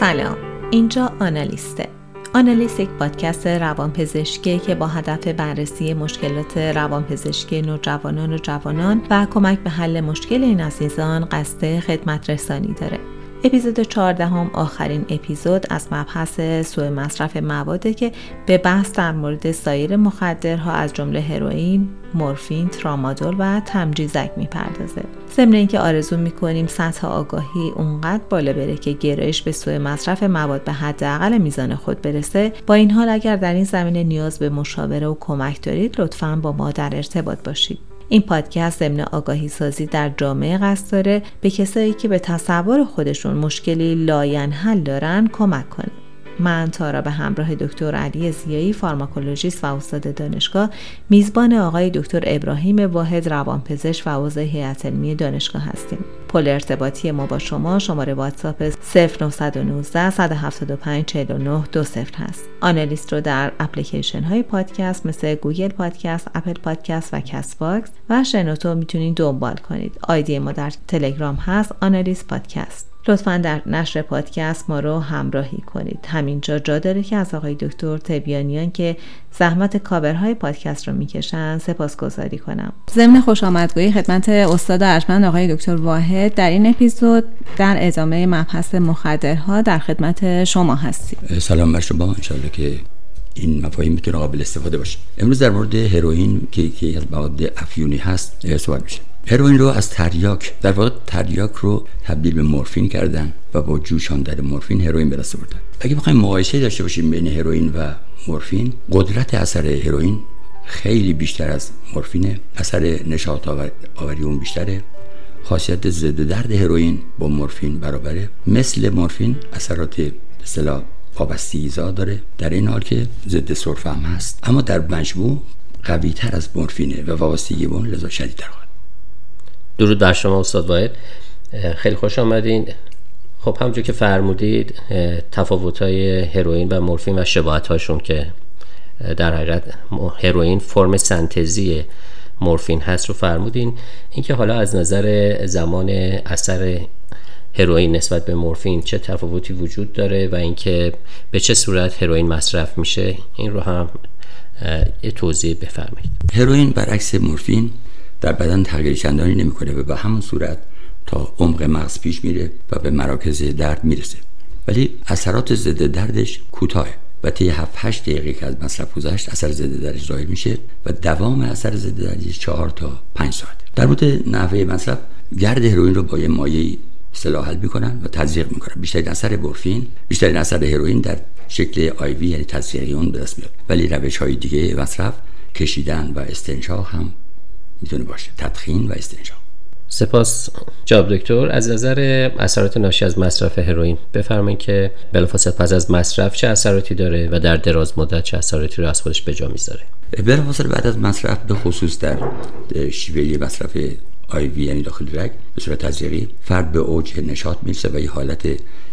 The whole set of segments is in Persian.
سلام. اینجا آنالیسته. آنالیست یک پادکست روانپزشکی که با هدف بررسی مشکلات روانپزشکی نوجوانان و جوانان و کمک به حل مشکل این عزیزان قصد خدمت رسانی داره. اپیزود 14 هم آخرین اپیزود از مبحث سوء مصرف مواده که به بحث در مورد سایر مخدرها از جمله هروئین، مورفین، ترامادول و تمجیزک می‌پردازه. ضمن اینکه آرزو می‌کنیم سطح آگاهی اونقدر بالا بره که گرایش به سوء مصرف مواد به حداقل میزان خود برسه با این حال اگر در این زمینه نیاز به مشاوره و کمک دارید لطفا با ما در ارتباط باشید این پادکست ضمن آگاهی سازی در جامعه قصد داره به کسایی که به تصور خودشون مشکلی لاینحل دارن کمک کنه. من تارا به همراه دکتر علی ضیایی فارماکولوژیست و استاد دانشگاه میزبان آقای دکتر ابراهیم واحد روانپزشک و عضو هیئت علمی دانشگاه هستیم. پل ارتباطی ما با شما شماره واتساپ 0919 175 49 20 هست. آنالیست رو در اپلیکیشن های پادکست مثل گوگل پادکست، اپل پادکست و کست باکس و شنوتو می‌تونید دنبال کنید. آیدی ما در تلگرام هست آنالیست پادکست. لطفا در نشر پادکست ما رو همراهی کنید. همینجا جا داره که از آقای دکتر تبیانیان که زحمت کابرهای پادکست رو می‌کشن سپاسگزاری کنم. ضمن خوش آمدگویی خدمت استاد ارجمند آقای دکتر واحد در این اپیزود در ادامه مبحث مخدرها در خدمت شما هستیم. سلام بر شما. انشاءالله که این مفاهیم می‌تونه قابل استفاده باشه. امروز در مورد هروئین که یکی از مواد افیونی هست صحبت میشه. هروئین رو از تریاک در واقع تریاک رو تبدیل به مورفین کردن و با جوشاندن مورفین هروئین به دست اگه بخوایم مقایسه داشته باشیم بین هروئین و مورفین قدرت اثر هروئین خیلی بیشتر از مورفینه اثر نشاط آوری اون بیشتره. خاصیت ضد درد هروئین با مورفین برابره. مثل مورفین اثرات اصطلاح وابستگی داره. در این حال که ضد سرفه هم هست. اما در مجموع قوی تر از مورفینه و وابستگی به اون لذا شدیدتر درود بر شما استاد واحد. خیلی خوش آمدین. خب همونجور که فرمودید تفاوت های هروئین و مورفین و شباهت هاشون که در حقیقت هروئین فرم سنتزی مورفین هست رو فرمودین. اینکه حالا از نظر زمان اثر هروئین نسبت به مورفین چه تفاوتی وجود داره و اینکه به چه صورت هروئین مصرف میشه این رو هم یه توضیح بفرمایید. هروئین برعکس مورفین در بدن تغییر چندانی نمی‌کنه و به همون صورت تا عمق مغز پیش میره و به مراکز درد می‌رسه. ولی اثرات ضد دردش کوتاه و طی 7 8 دقیقه که از مصرف گذشت اثر ضد دردش ظاهر میشه و دوام اثر ضد دردش 4 تا 5 ساعت. در مورد نحوه مصرف گرد هروئین رو با یه مایع اصطلاح حل می‌کنن و تزریق می‌کنن. بیشتر اثر مورفین بیشتر اثر هروئین در شکل آیوی یعنی تزریقی اون به دست میاد. ولی روش های دیگه مصرف کشیدن و استنشاق هم می‌تونه باشه. تدخین و استنشاق سپاس جاب دکتر. از نظر اثرات ناشی از مصرف هروئین بفرمایید که بلافاصله پس از مصرف چه اثراتی داره و در دراز مدت چه اثراتی رو از خودش به جا می‌ذاره؟ بلافاصله بعد از مصرف به خصوص در شیوه مصرف آیوی یعنی داخل رگ به صورت تزریقی فرد به اوج نشاط می‌رسه و یه حالت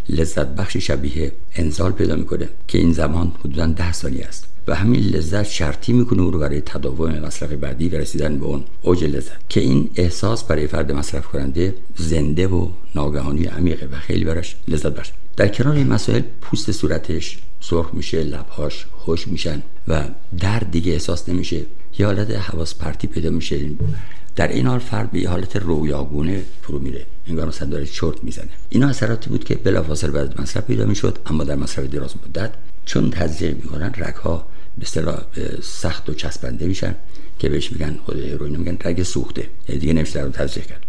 لذت بخشی شبیه انزال پیدا می‌کنه که این زمان حدودا ده ثانیه است و همین لذت شرطی می‌کنه او رو برای تداوم مصرف بعدی و رسیدن به اون اوج لذت که این احساس برای فرد مصرف کننده زنده و ناگهانی عمیقه و خیلی براش لذت بخش. در کنار این مسائل پوست صورتش سرخ میشه لبهاش خوش میشن و درد دیگه احساس نمیشه. یه حالت حواس پرتی پیدا میشه. در این حال فرد به حالت رویاگونه فرو میره. انگار مثلا داره چرت می‌زنه. اینا اثراتی بود که بلافاصله بعد مصرف پیدا می‌شد اما در مصرف دراز مدت چون تزریق می‌کنن رگ ها به اصطلاح سخت و چسبنده میشن که بهش میگن خود هروئین میگن رگ سوخته. یعنی دیگه نمیشه رو تزریق کرد.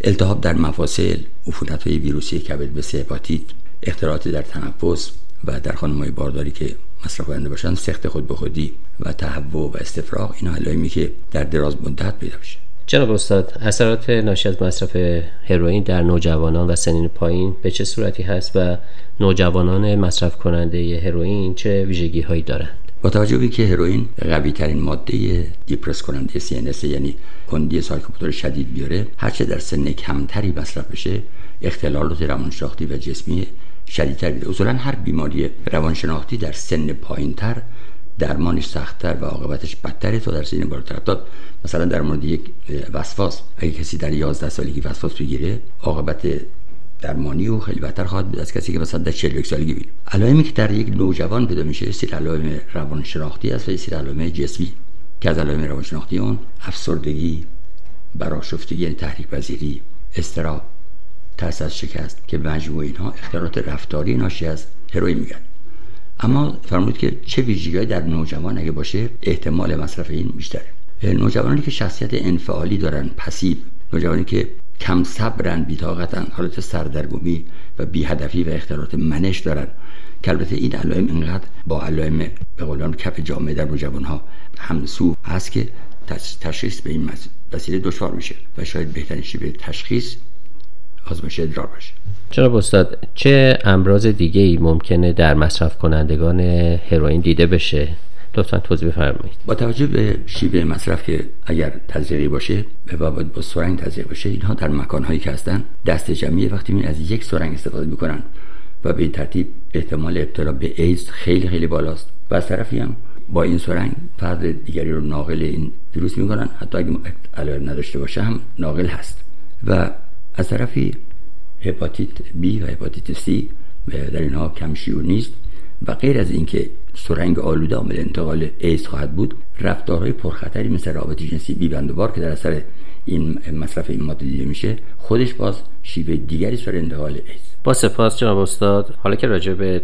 التهاب در مفاصل عفونت های ویروسی کبد مثل هپاتیت اختراعات در تنفس و در خانم بارداری که مصرف کننده باشن سخت خود به خودی و تهوع و استفراغ اینا علائمی که در دراز مدت پیدا میشه. جناب استاد اثرات ناشی از مصرف هروئین در نوجوانان و سنین پایین به چه صورتی هست و نوجوانان مصرف کننده هروئین چه ویژگی هایی دارند؟ با توجه به که هروئین قوی ترین ماده دیپرس کننده CNS یعنی کندی سایکوپوتور شدید بیاره هرچه در سن کمتری مصرف بشه اختلالات روانشناختی و جسمی شدیدتر بیده اصولا هر بیماری روانشناختی در سن پایینتر درمانش سختتر و عاقبتش بدتره تا در سن بالاتر. داد مثلا در مورد یک وسواس اگه کسی در 11 سالگی وسواس بگیره عاقبت درمانی و خیلی بهتر خواهد بود از کسی که مثلا در 41 سالگی بینیم علائمی که در یک نوجوان پیدا میشه سیر علائم روانشناختی است و سیر علائم جسمی. که از علائم روانشناختی اون افسردگی براشفتگی یعنی تحریک پذیری استراب ترس از شکست که مجموع اینها اختلالات رفتاری ناشی از هروئین میگن. اما فرمود که چه ویژگیهایی در نوجوان اگه باشه احتمال مصرف این بیشتره. نوجوانی که شخصیت انفعالی دارن پسیو. نوجوانی که کم صبرن بیتاقتن حالت سردرگمی و بیهدفی و اختلالات منش دارن. که البته این علائم اینقدر با علائم به قولان کف جامعه در نوجوان ها همسو هست که تشخیص به این وسیله دشوار میشه و شاید بهترین به تشخیص آزمایش ادرار باشه. جناب استاد چه امراض دیگه ای ممکنه در مصرف کنندگان هروئین دیده بشه؟ لطفا توضیح بفرمایید. با توجه به شیوه مصرف که اگر تزریقی باشه به باید با سرنگ تزریق باشه اینها در مکانهایی که هستن دست جمعی وقتی می از یک سرنگ استفاده می‌کنن و به این ترتیب احتمال ابتلا به ایدز خیلی خیلی بالاست. و از طرفی هم با این سرنگ فرد دیگری رو ناقل این ویروس می‌کنن. حتی اگه علائم نداشته باشه هم ناقل هست. و از طرفی هپاتیت B و هپاتیت C در اینها کم شیوع نیست. و غیر از اینکه سرنگ آلوده عامل انتقال ایدز خواهد بود رفتارهای پرخطری مثل رابطه جنسی بی‌بندوبار که در اثر این مصرف این ماده دیده میشه خودش باز شیوه دیگری سر انتقال ایز با سپاس جناب استاد. حالا که راجع به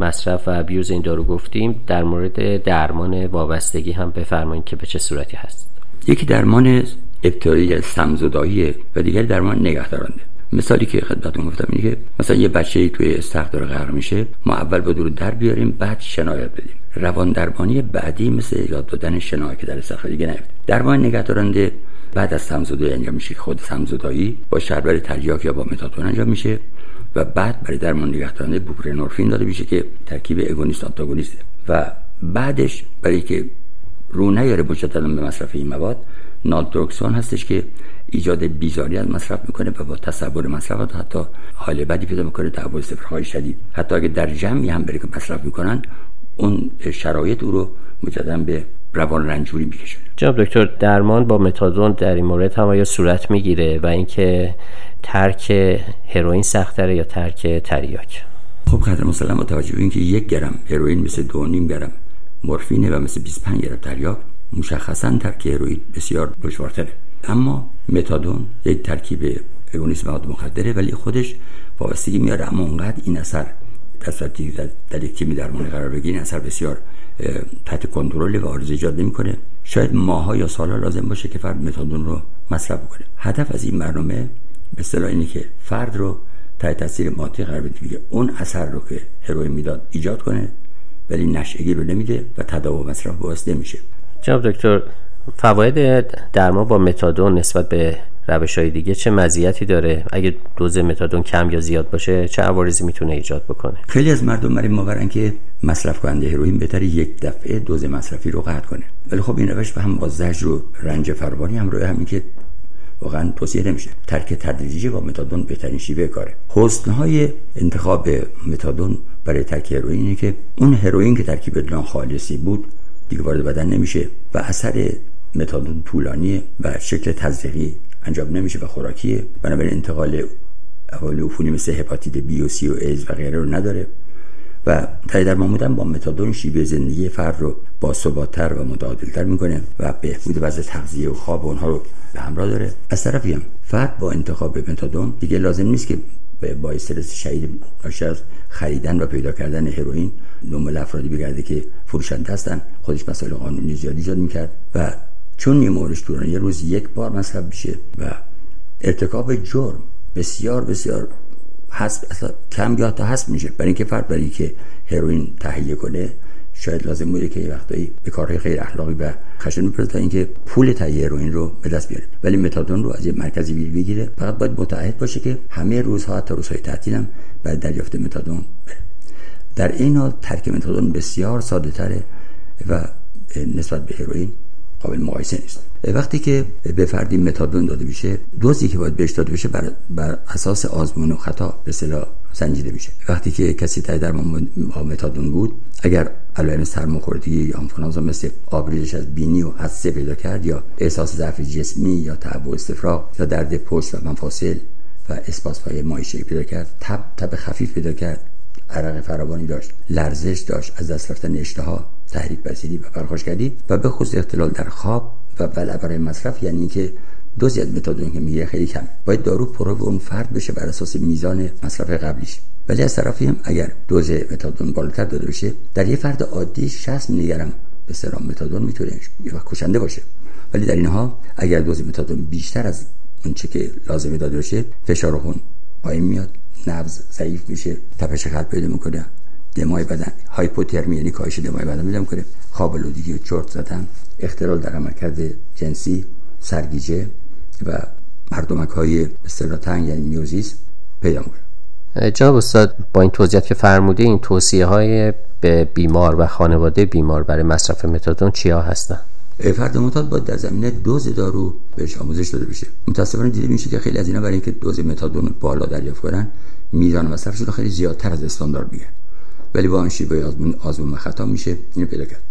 مصرف و ابیوز این دارو گفتیم در مورد درمان وابستگی هم بفرمایید که به چه صورتی هست. یکی درمان ابتدایی سمزدایی و دیگری درمان نگهدارنده. مثالی که خدمتتون گفتم اینه که مثلا یه بچه توی استخر داره غرق میشه ما اول با دور در بیاریم بعد شنایت بدیم. روان درمانی بعدی مثل یاد دادن شنایت که در استخر دیگه نیفته درمان نگهدارنده بعد از سمزدایی انجام میشه خود سمزدایی با شربر تریاک یا با متادون انجام میشه و بعد برای درمان نگهدارنده بوپرنورفین داده میشه که ترکیب اگونیست آنتاگونیسته. و بعدش برای که رو نیاره مجددا به مصرف این مواد نالتروکسون هستش که ایجاد بیزاری از مصرف می‌کنه و با تصور مصرف حتی حال بدی پیدا می‌کنه تحول صفرهای شدید. حتی اگه در جمعی هم بره که مصرف می‌کنن اون شرایط او رو مجددا به روان رنجوری میکشونه جناب دکتر درمان با متادون در این مورد هم آیا صورت می‌گیره و اینکه ترک هروئین سختره یا ترک تریاک؟ خب قدر مسلم با توجه اینکه یک گرم هروئین مثل دو نیم گرم مورفینه و مثل 25 گرم تریاک مشخصا ترک هروئین بسیار دشوارتره. اما متادون یک ترکیب اگونیسم مواد مخدره ولی خودش وابستگی میاره. اما اونقدر این اثر در صورتی در یک تیمی درمانی قرار بگیره این اثر بسیار تحت کنترل و آرزو ایجاد نمی‌کنه. شاید ماها یا سالها لازم باشه که فرد متادون رو مصرف کنه هدف از این برنامه به اصطلاح اینه که فرد رو تحت تاثیر مادی قرار بده اون اثر رو که هروئین می‌داد ایجاد کنه ولی نشگی رو نمیده و تداوم مصرف باعث نمیشه. جناب دکتر فواید درمان با متادون نسبت به روش های دیگه چه مزیتی داره؟ اگه دوز متادون کم یا زیاد باشه چه عوارضی می‌تونه ایجاد بکنه؟ خیلی از مردم برای باورن که مصرف کننده هروئین بهتره یک دفعه دوز مصرفی رو قطع کنه. ولی خب این روش به هم با زجر و رنج فراوانی همراه همین که واقعا توصیه نمیشه. ترک تدریجی با متادون بهترین شیوه کاره. حسنهای انتخاب متادون برای ترک هروئین که اون هروئین که ترکیب خالصی بود دیگه وارد بدن نمیشه و اثر متادون طولانی و شکل تزریقی انجام نمیشه و خوراکیه. بنابراین انتقال احوال عفونی مثل هپاتیت بی و سی و ایز و غیره رو نداره و تایی در بودن با متادون شیوه زندگی فرد رو با ثباتتر و متعادلتر می‌کنه و بهبود وضع تغذیه و خواب اونها رو به همراه داره. از طرفی هم فرد با انتخاب متادون دیگه لازم نیست که با استرس شدید ناشی از خریدن و پیدا کردن هروئین دنبال افرادی بگرده که فروشنده هستن خودش مسائل قانونی زیادی ایجاد می‌کرد و چون مورش طولانی یه روز یک بار مصرف میشه و ارتکاب جرم بسیار بسیار حسب اصلا کم یا تا حسب میشه. برای اینکه فرد برای اینکه هروئین تهیه کنه شاید لازم بوده که وقتایی به کارهای غیر اخلاقی و خشن میپرده تا اینکه پول تهیه هروئین رو به دست بیاره. ولی متادون رو از یه مرکزی بیل بگیره. فقط باید متعهد باشه که همه روزها حتی روزهای تعطیل هم بعد دریافت متادون بره. در این حال ترک متادون بسیار ساده تره و نسبت به هروئین قابل مقایسه نیست. وقتی که به فردی متادون داده میشه دوزی که باید بهش داده بشه بر, بر اساس آزمون و خطا به اصطلاح سنجیده میشه. وقتی که کسی تای در متادون بود اگر علائم سرماخوردگی یا آنفولانزا مثل آبریزش از بینی و عطسه پیدا کرد یا احساس ضعف جسمی یا تعب و استفراغ یا درد پشت و مفاصل و اسپاسهای مایشی پیدا کرد تب تب خفیف پیدا کرد. عرق فراوانی داشت. لرزش داشت. از دست رفتن اشتها تحریک پذیری و پرخاشگری و به خصوص اختلال در خواب و ولع برای مصرف یعنی اینکه دوزی از متادون که میگه خیلی کم. باید دارو پرو اون فرد بشه بر اساس میزان مصرف قبلیش. ولی از طرفی هم اگر دوز متادون بالاتر داده بشه در یه فرد عادی 60 میلی به سرام متادون می‌تونه یه وقت کشنده باشه. ولی در اینها اگر دوز متادون بیشتر از اون چه که لازمه داده بشه فشار خون پایین میاد. نبض ضعیف میشه تپش قلب پیدا می‌کنه دمای بدن هایپوترمی یعنی کاهش دمای بدن پیدا می‌کنه. خواب لودگی و چرت زدن اختلال در عملکرد جنسی سرگیجه و مردمک های تنگ یعنی میوزیس پیدا می‌کنه. جناب استاد با این توضیحات که فرموده این توصیه های به بیمار و خانواده بیمار برای مصرف متادون چیا هستن؟ فرد معتاد باید در زمینه دوز دارو بهش آموزش داده بشه. متاسفانه دیده میشه که خیلی از اینا برای اینکه دوز متادون بالا دریافت کنن میزان مصرفشون خیلی زیادتر از استاندارد میگن ولی با آن شیوه آزمون آزمون خطا میشه اینو پیدا کرد.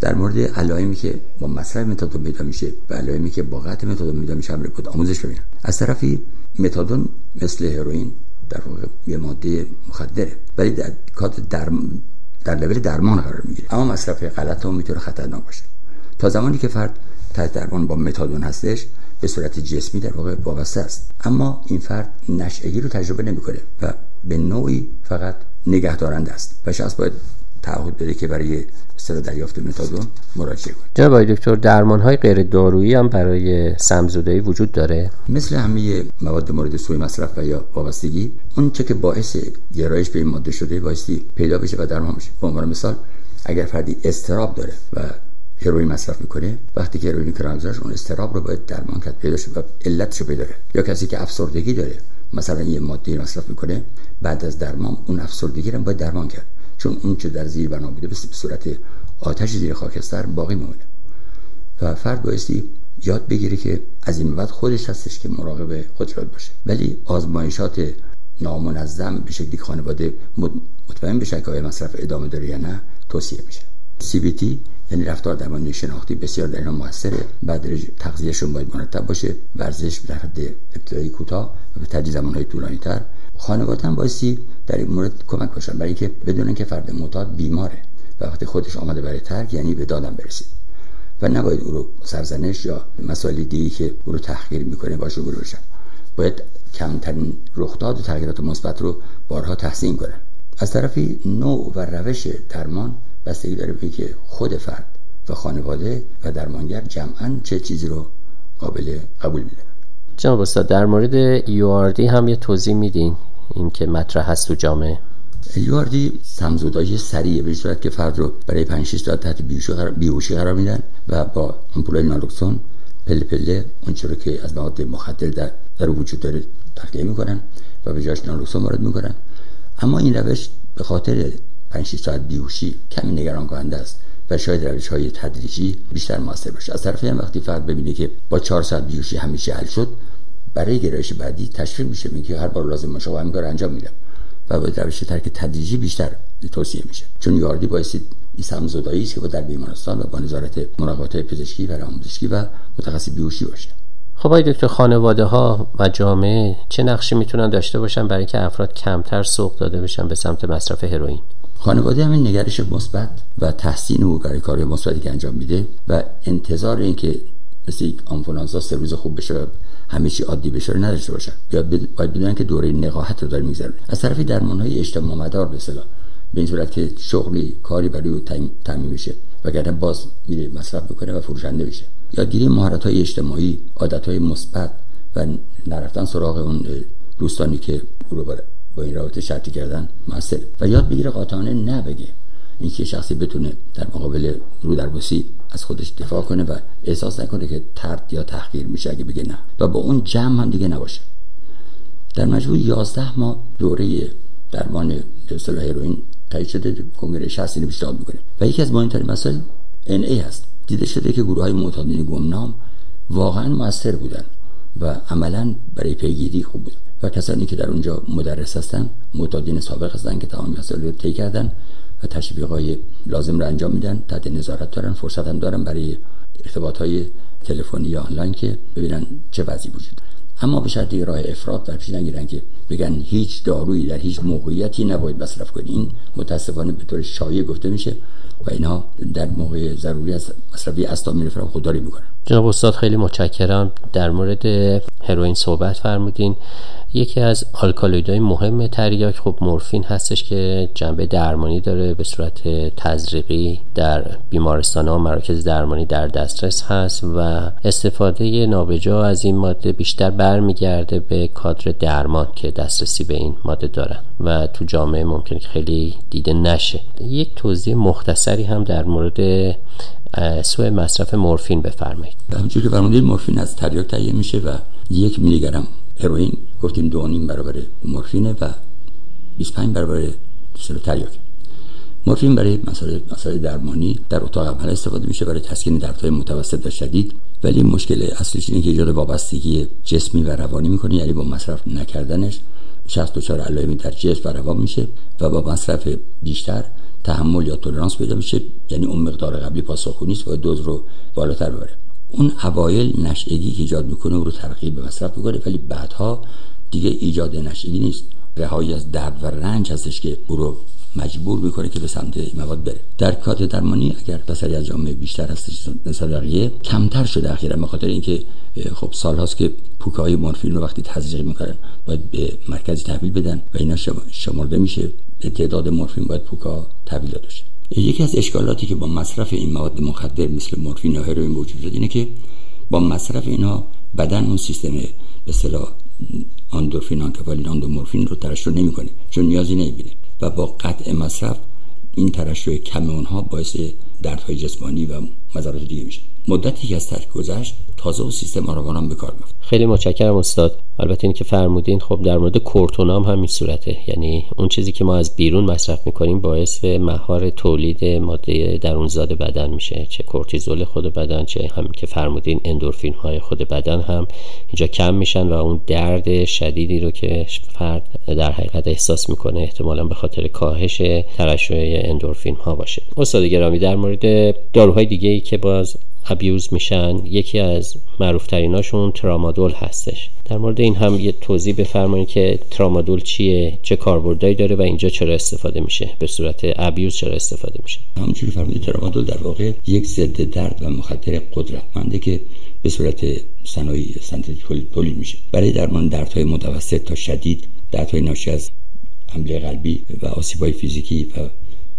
در مورد علائمی که با مصرف متادون پیدا میشه و علائمی که با قطع متادون پیدا میشه هم آموزش ببینن از طرفی متادون مثل هروئین در واقع یه ماده مخدره ولی در کات در در لول درمان قرار می‌گیره. اما مصرف غلط هم می‌تونه خطرناک باشه. تا زمانی که فرد تحت درمان با متادون هستش به صورت جسمی در واقع وابسته است. اما این فرد نشعگی رو تجربه نمی‌کنه و به نوعی فقط نگهدارنده است. و شخص باید تعهد بده که برای سر دریافت متادون مراجعه کنه. جناب دکتر درمان های غیر دارویی هم برای سمزدایی وجود داره؟ مثل همه مواد مورد سوء مصرف و یا وابستگی اون چه که باعث گرایش به این ماده شده بایستی پیدا بشه و درمان بشه. به عنوان مثال اگر فردی استراب داره و هروئین مصرف می‌کنه وقتی که هروئین کرانزاش اون استراب رو باید درمان کرد پیدا و علتش رو پیدا یا کسی که افسردگی داره مثلا یه ماده مصرف می‌کنه بعد از درمان اون افسردگی رو باید درمان کرد. چون اون چه در زیر بنا بوده به صورت آتش زیر خاکستر باقی میمونه و فرد بایستی یاد بگیره که از این بعد خودش هستش که مراقب خود باشه. ولی آزمایشات نامنظم به شکلی خانواده مطمئن بشه که مصرف ادامه داره یا نه توصیه میشه. CBT یعنی رفتار درمانی شناختی بسیار در اینا موثره. بعد تغذیهشون باید مرتب باشه ورزش در حد ابتدایی کوتاه و به تدریج زمانهای طولانی تر خانواده هم بایستی در این مورد کمک باشن برای اینکه بدونن که فرد معتاد بیماره و وقتی خودش آمده برای ترک یعنی به دادم برسید. و نباید او رو سرزنش یا مسائل دیگه که او رو تحقیر می‌کنه باشه برو بشن. باید کمترین رخداد و تغییرات مثبت رو بارها تحسین کنن از طرفی نوع و روش درمان بستگی داره به که خود فرد و خانواده و درمانگر جمعا چه چیزی رو قابل قبول میدن جناب استاد در مورد URD هم یه توضیح میدین؟ این که مطرح هست تو جامعه. یواردی سمزودایی سریعه به صورت که فرد رو برای 5 6 ساعت تحت بیهوشی قرار میدن و با آمپولای نالوکسون پله پله اون رو که از مواد مخدر در, در وجود داره تخلیه می‌کنن و به جاش نالوکسون وارد می‌کنن. اما این روش به خاطر 5 6 ساعت بیهوشی کمی نگران کننده است و شاید روش های تدریجی بیشتر موثر باشه. از طرفی هم وقتی فرد ببینه که با 4 ساعت بیهوشی همیشه حل شد برای گرایش بعدی تشویق میشه میگه هر بار لازم باشه همین کار انجام میدم. و با روش ترک تدریجی بیشتر توصیه میشه. چون یاردی بایستی این سمزدایی است که با در بیمارستان و با نظارت مراقبت پزشکی و آموزشی و متخصص بیهوشی باشه. خب آقای دکتر خانواده ها و جامعه چه نقشی می‌تونن داشته باشن برای که افراد کمتر سوق داده بشن به سمت مصرف هروئین؟ خانواده همین نگرش مثبت و تحسین او برای کار مثبتی که انجام میده و انتظار اینکه مثل یک آنفولانزا سه خوب بشه همه چی عادی بشه رو نداشته باشن. یا باید بدونن که دوره نقاهت رو داره میگذرن از طرفی درمان های اجتماع مدار به به این صورت که شغلی کاری برای او تعمین میشه وگرنه باز میره مصرف بکنه و فروشنده میشه. یادگیری مهارت های اجتماعی عادت های مثبت و نرفتن سراغ اون دوستانی که او رو با این رابطه شرطی کردن موثر و یاد بگیره قاطعانه نبگه. اینکه شخصی بتونه در مقابل رو در از خودش دفاع کنه و احساس نکنه که ترد یا تحقیر میشه اگه بگه نه. و با اون جمع هم دیگه نباشه. در مجموع 11 ماه دوره درمان اصطلاح هروئین تایید شده کنگره 60 پیشنهاد می‌کنه. و یکی از مهمترین مسائل ای هست. دیده شده که گروه های معتادین گمنام واقعا موثر بودن و عملا برای پیگیری خوب بود و کسانی که در اونجا مدرس هستن معتادین سابق هستن که تمام مسائل رو طی کردن و تشویق های لازم رو انجام میدن تحت نظارت دارن فرصت هم دارن برای ارتباط های تلفنی یا آنلاین که ببینن چه وضعی وجود اما به شرطی راه افراد در پیش نگیرن که بگن هیچ دارویی در هیچ موقعیتی نباید مصرف کنی. این متاسفانه به طور شایع گفته میشه و اینها در موقع ضروری از مصرفی استامینوفن خودداری می‌کنن جناب استاد خیلی متشکرم. در مورد هروئین صحبت فرمودین. یکی از آلکالویدهای مهم تریاک خب مورفین هستش که جنبه درمانی داره به صورت تزریقی در بیمارستان ها مراکز درمانی در دسترس هست و استفاده نابجا از این ماده بیشتر برمیگرده به کادر درمان که دسترسی به این ماده دارن و تو جامعه ممکنه خیلی دیده نشه. یک توضیح مختصری هم در مورد سوء مصرف مورفین بفرمایید. همونجور که فرمودید مورفین از تریاک تهیه میشه و یک میلی گرم هروئین گفتیم دو نیم برابر مورفینه و 25 برابر سلو تریاک. مورفین برای مسائل مسائل درمانی در اتاق عمل استفاده میشه برای تسکین دردهای متوسط و شدید. ولی مشکل اصلیش اینه که ایجاد وابستگی جسمی و روانی می‌کنه یعنی با مصرف نکردنش. شخص دچار علائمی در جسم و روان میشه و با مصرف بیشتر تحمل یا تولرانس پیدا میشه یعنی اون مقدار قبلی پاسخگو نیست و دوز رو بالاتر ببره. اون اوایل نشعگی که ایجاد می‌کنه او رو ترغیب به مصرف می‌کنه ولی بعدها دیگه ایجاد نشعگی نیست. رهایی از درد و رنج هستش که او مجبور می‌کنه که به سمت این مواد بره. در کات درمانی اگر بسری از جامعه بیشتر هستش نسبت بقیه کمتر شده اخیرا به خاطر اینکه خب سال هاست که پوکه های مورفین رو وقتی تزریق می‌کنن باید به مرکزی تحویل بدن و اینا شمرده میشه. به تعداد مورفین باید پوکا تحویل داده بشه یکی از اشکالاتی که با مصرف این مواد مخدر مثل مورفین یا هروئین وجود داره اینه که با مصرف اینا بدن اون سیستم به اصطلاح آندورفین آنکفالین آندومورفین رو ترشح نمی‌کنه چون نیازی نمی‌بینه. و با قطع مصرف این ترشح کم اونها باعث دردهای جسمانی و مضرات دیگه میشه. مدتی که از ترک گذشت تازه و سیستم آراگان به کار میفته خیلی متشکرم استاد. البته این که فرمودین خب در مورد کورتونام هم همین صورته. یعنی اون چیزی که ما از بیرون مصرف می‌کنیم باعث مهار تولید ماده درونزاد بدن میشه. چه کورتیزول خود بدن چه هم که فرمودین اندورفین های خود بدن هم اینجا کم میشن و اون درد شدیدی رو که فرد در حقیقت احساس می‌کنه احتمالا به خاطر کاهش ترشح اندورفین ها باشه. استاد گرامی در مورد داروهای دیگه ای که باز ابیوز میشن یکی از معروف تریناشون ترامادول هستش. در مورد این هم یه توضیح بفرمایید که ترامادول چیه چه کاربردهایی داره و اینجا چرا استفاده میشه. به صورت ابیوز چرا استفاده میشه. همونجوری فرمودید ترامادول در واقع یک ضد درد و مخدر قدرتمنده که به صورت صنایع سنتزی تولید میشه. برای درمان دردهای متوسط تا شدید دردهای ناشی از حمله قلبی و آسیبای فیزیکی و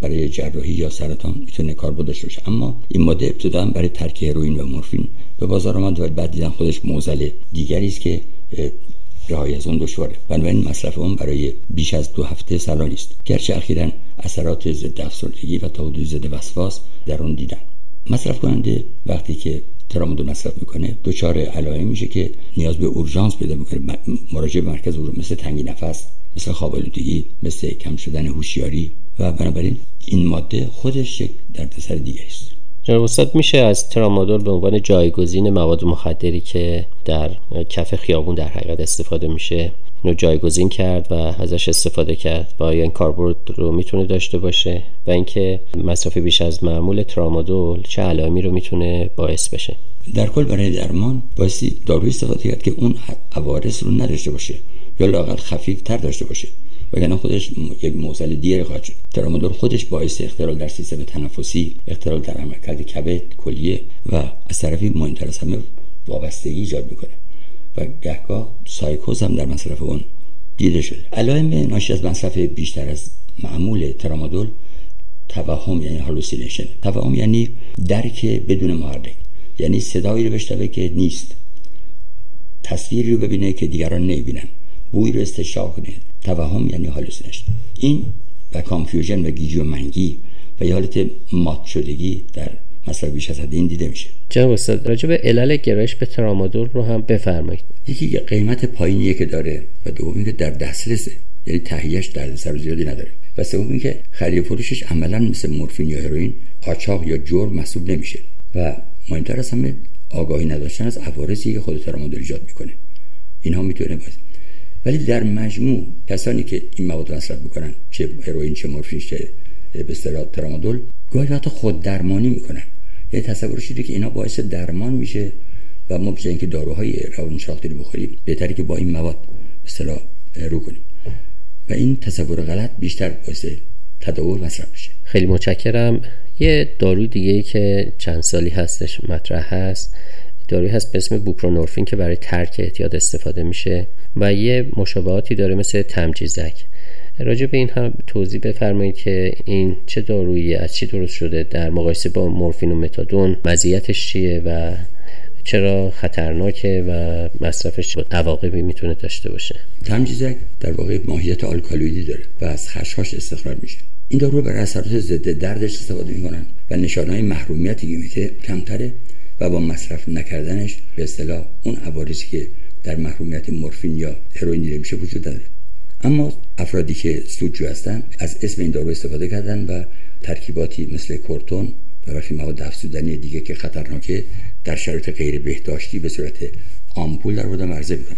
برای جراحی یا سرطان می‌تونه کاربرد داشته باشه. اما این ماده ابتدا برای ترک هروئین و مورفین به بازار آمد و بعد دیدن خودش موزل دیگری است که رهایی از اون دشواره. بنابراین مصرف اون برای بیش از دو هفته سلانی است. گرچه اخیرا اثرات ضد افسردگی و تا حدود ضد وسواس در اون دیدن. مصرف کننده وقتی که ترامادول مصرف می‌کنه دچار علائم میشه که نیاز به اورژانس پیدا می‌کنه. مراجعه به مرکز مثل تنگی نفس مثل خوابالودگی مثل کم شدن هوشیاری. و بنابراین این ماده خودش یک دردسر دیگه است. جناب استاد میشه از ترامادول به عنوان جایگزین مواد مخدری که در کف خیابون در حقیقت استفاده میشه اینو جایگزین کرد و ازش استفاده کرد و آیا این کاربرد رو می‌تونه داشته باشه و اینکه مصرف بیش از معمول ترامادول چه علائمی رو می‌تونه باعث بشه. در کل برای درمان بایستی داروی استفاده کرد که اون عوارض رو نداشته باشه یا لاقل خفیف تر داشته باشه. وگرنه خودش یک موزل دیگری خواهد شد. ترامادول خودش باعث اختلال در سیستم تنفسی اختلال در عملکرد کبد کلیه و از طرفی مهمتر از همه وابستگی ایجاد می‌کنه. و گهگاه سایکوز هم در مصرف اون دیده شده. علائم ناشی از مصرف بیشتر از معمول ترامادول توهم یعنی hallucination توهم یعنی درک بدون محرک. یعنی صدایی رو بشنوه که نیست. تصویری رو ببینه که دیگران نمی‌بینن. بویی رو استنشاق کنه. توهم یعنی hallucination این و confusion و گیجی و منگی و یه حالت مات شدگی در مصرف بیش از حد این دیده میشه. جناب استاد راجع به علل گرایش به ترامادول رو هم بفرمایید. یکی قیمت پایینیه که داره و دوم که در دسترسه یعنی تهیهش دردسر زیادی نداره. و سوم اینکه خرید فروشش عملا مثل مورفین یا هروئین قاچاق یا جرم محسوب نمیشه. و مهمتر از همه آگاهی نداشتن از عوارضی که خود ترامادول ایجاد می‌کنه. اینها می‌تونه باید ولی در مجموع کسانی که این مواد مصرف می‌کنن چه هروئین چه مورفین چه به اصطلاح ترامادول گاهی وقتا خود درمانی می‌کنن. یه تصورش که اینا باعث درمان میشه و ما به اینکه داروهای روانشناختی رو بخوریم بهتره که با این مواد اصطلاح رو کنیم. و این تصور غلط بیشتر باعث تداول مصرف میشه. خیلی متشکرم. یه داروی دیگه که چند سالی هستش مطرح هست داروی هست به اسم بوپرونورفین که برای ترک اعتیاد استفاده میشه و یه مشابهاتی داره مثل تمجیزک. راجع به این هم توضیح بفرمایید که این چه دارویی از چی درست شده در مقایسه با مورفین و متادون مزیتش چیه و چرا خطرناکه و مصرفش عواقبی می‌تونه داشته باشه؟ تمجیزک در واقع ماهیت آلکالویدی داره و از خشخاش استخراج میشه. این دارو برای اثرات ضد دردش استفاده می‌کنن و نشانهای محرومیتی که میده کمتره و با مصرف نکردنش به اصطلاح اون عوارضی که در محرومیت مورفین یا هروئین دیده میشه وجود داره اما افرادی که سودجو هستن از اسم این دارو استفاده کردن و ترکیباتی مثل کورتون و برخی مواد افزودنی دیگه که خطرناکه در شرایط غیر بهداشتی به صورت آمپول در بودن عرضه می‌کنن.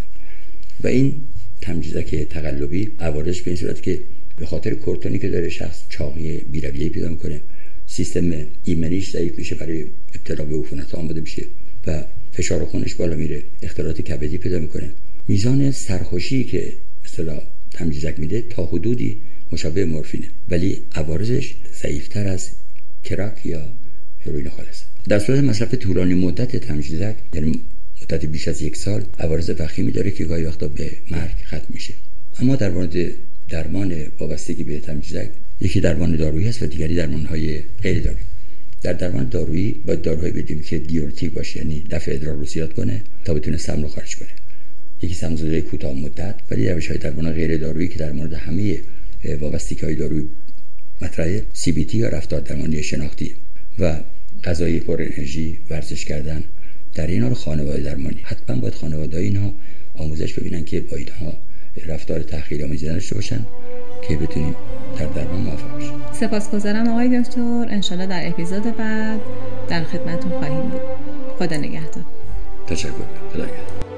و این تمجیدک تقلبی عوارضش به این صورت که به خاطر کورتونی که داره شخص چاقی بیرویه پیدا می‌کنه سیستم ایمنیش ضعیف میشه برای ابتلا به عفونت آماده میشه و فشار خونش بالا میره. اختلالات کبدی پیدا می‌کنه. میزان سرخوشی که اصطلاح تمجیزک میده تا حدودی مشابه مورفینه. ولی عوارضش ضعیفتر از کراک یا هروئین خالص. در صورت مصرف طولانی مدت تمجیزک یعنی مدت بیش از یک سال عوارض وخیمی داره که گاهی وقتا به مرگ ختم میشه. اما در مورد درمان وابستگی به تمجیزک یکی درمان دارویی است و دیگری درمان های غیر دارویی در درمان دارویی باید داروهایی بدیم که دیورتیک باشه یعنی دفع ادرار رو زیاد کنه تا بتونه سم رو خارج کنه. یکی سمزدهای کوتاه مدت ولی روش های درمان غیر دارویی که در مورد همه وابستگی های دارویی مطرحه سی یا رفتار درمانی شناختی و غذای پر انرژی ورزش کردن در اینا رو خانواده درمانی. حتما باید خانواده اینها آموزش ببینن که با اینها رفتار تحقیر آمیزی باشن. که بتونیم در درمان موفق بشیم. سپاسگزارم آقای دکتر. انشالله در اپیزود بعد در خدمتون خواهیم بود. خدا نگهدار. تشکر. خدا نگهدار.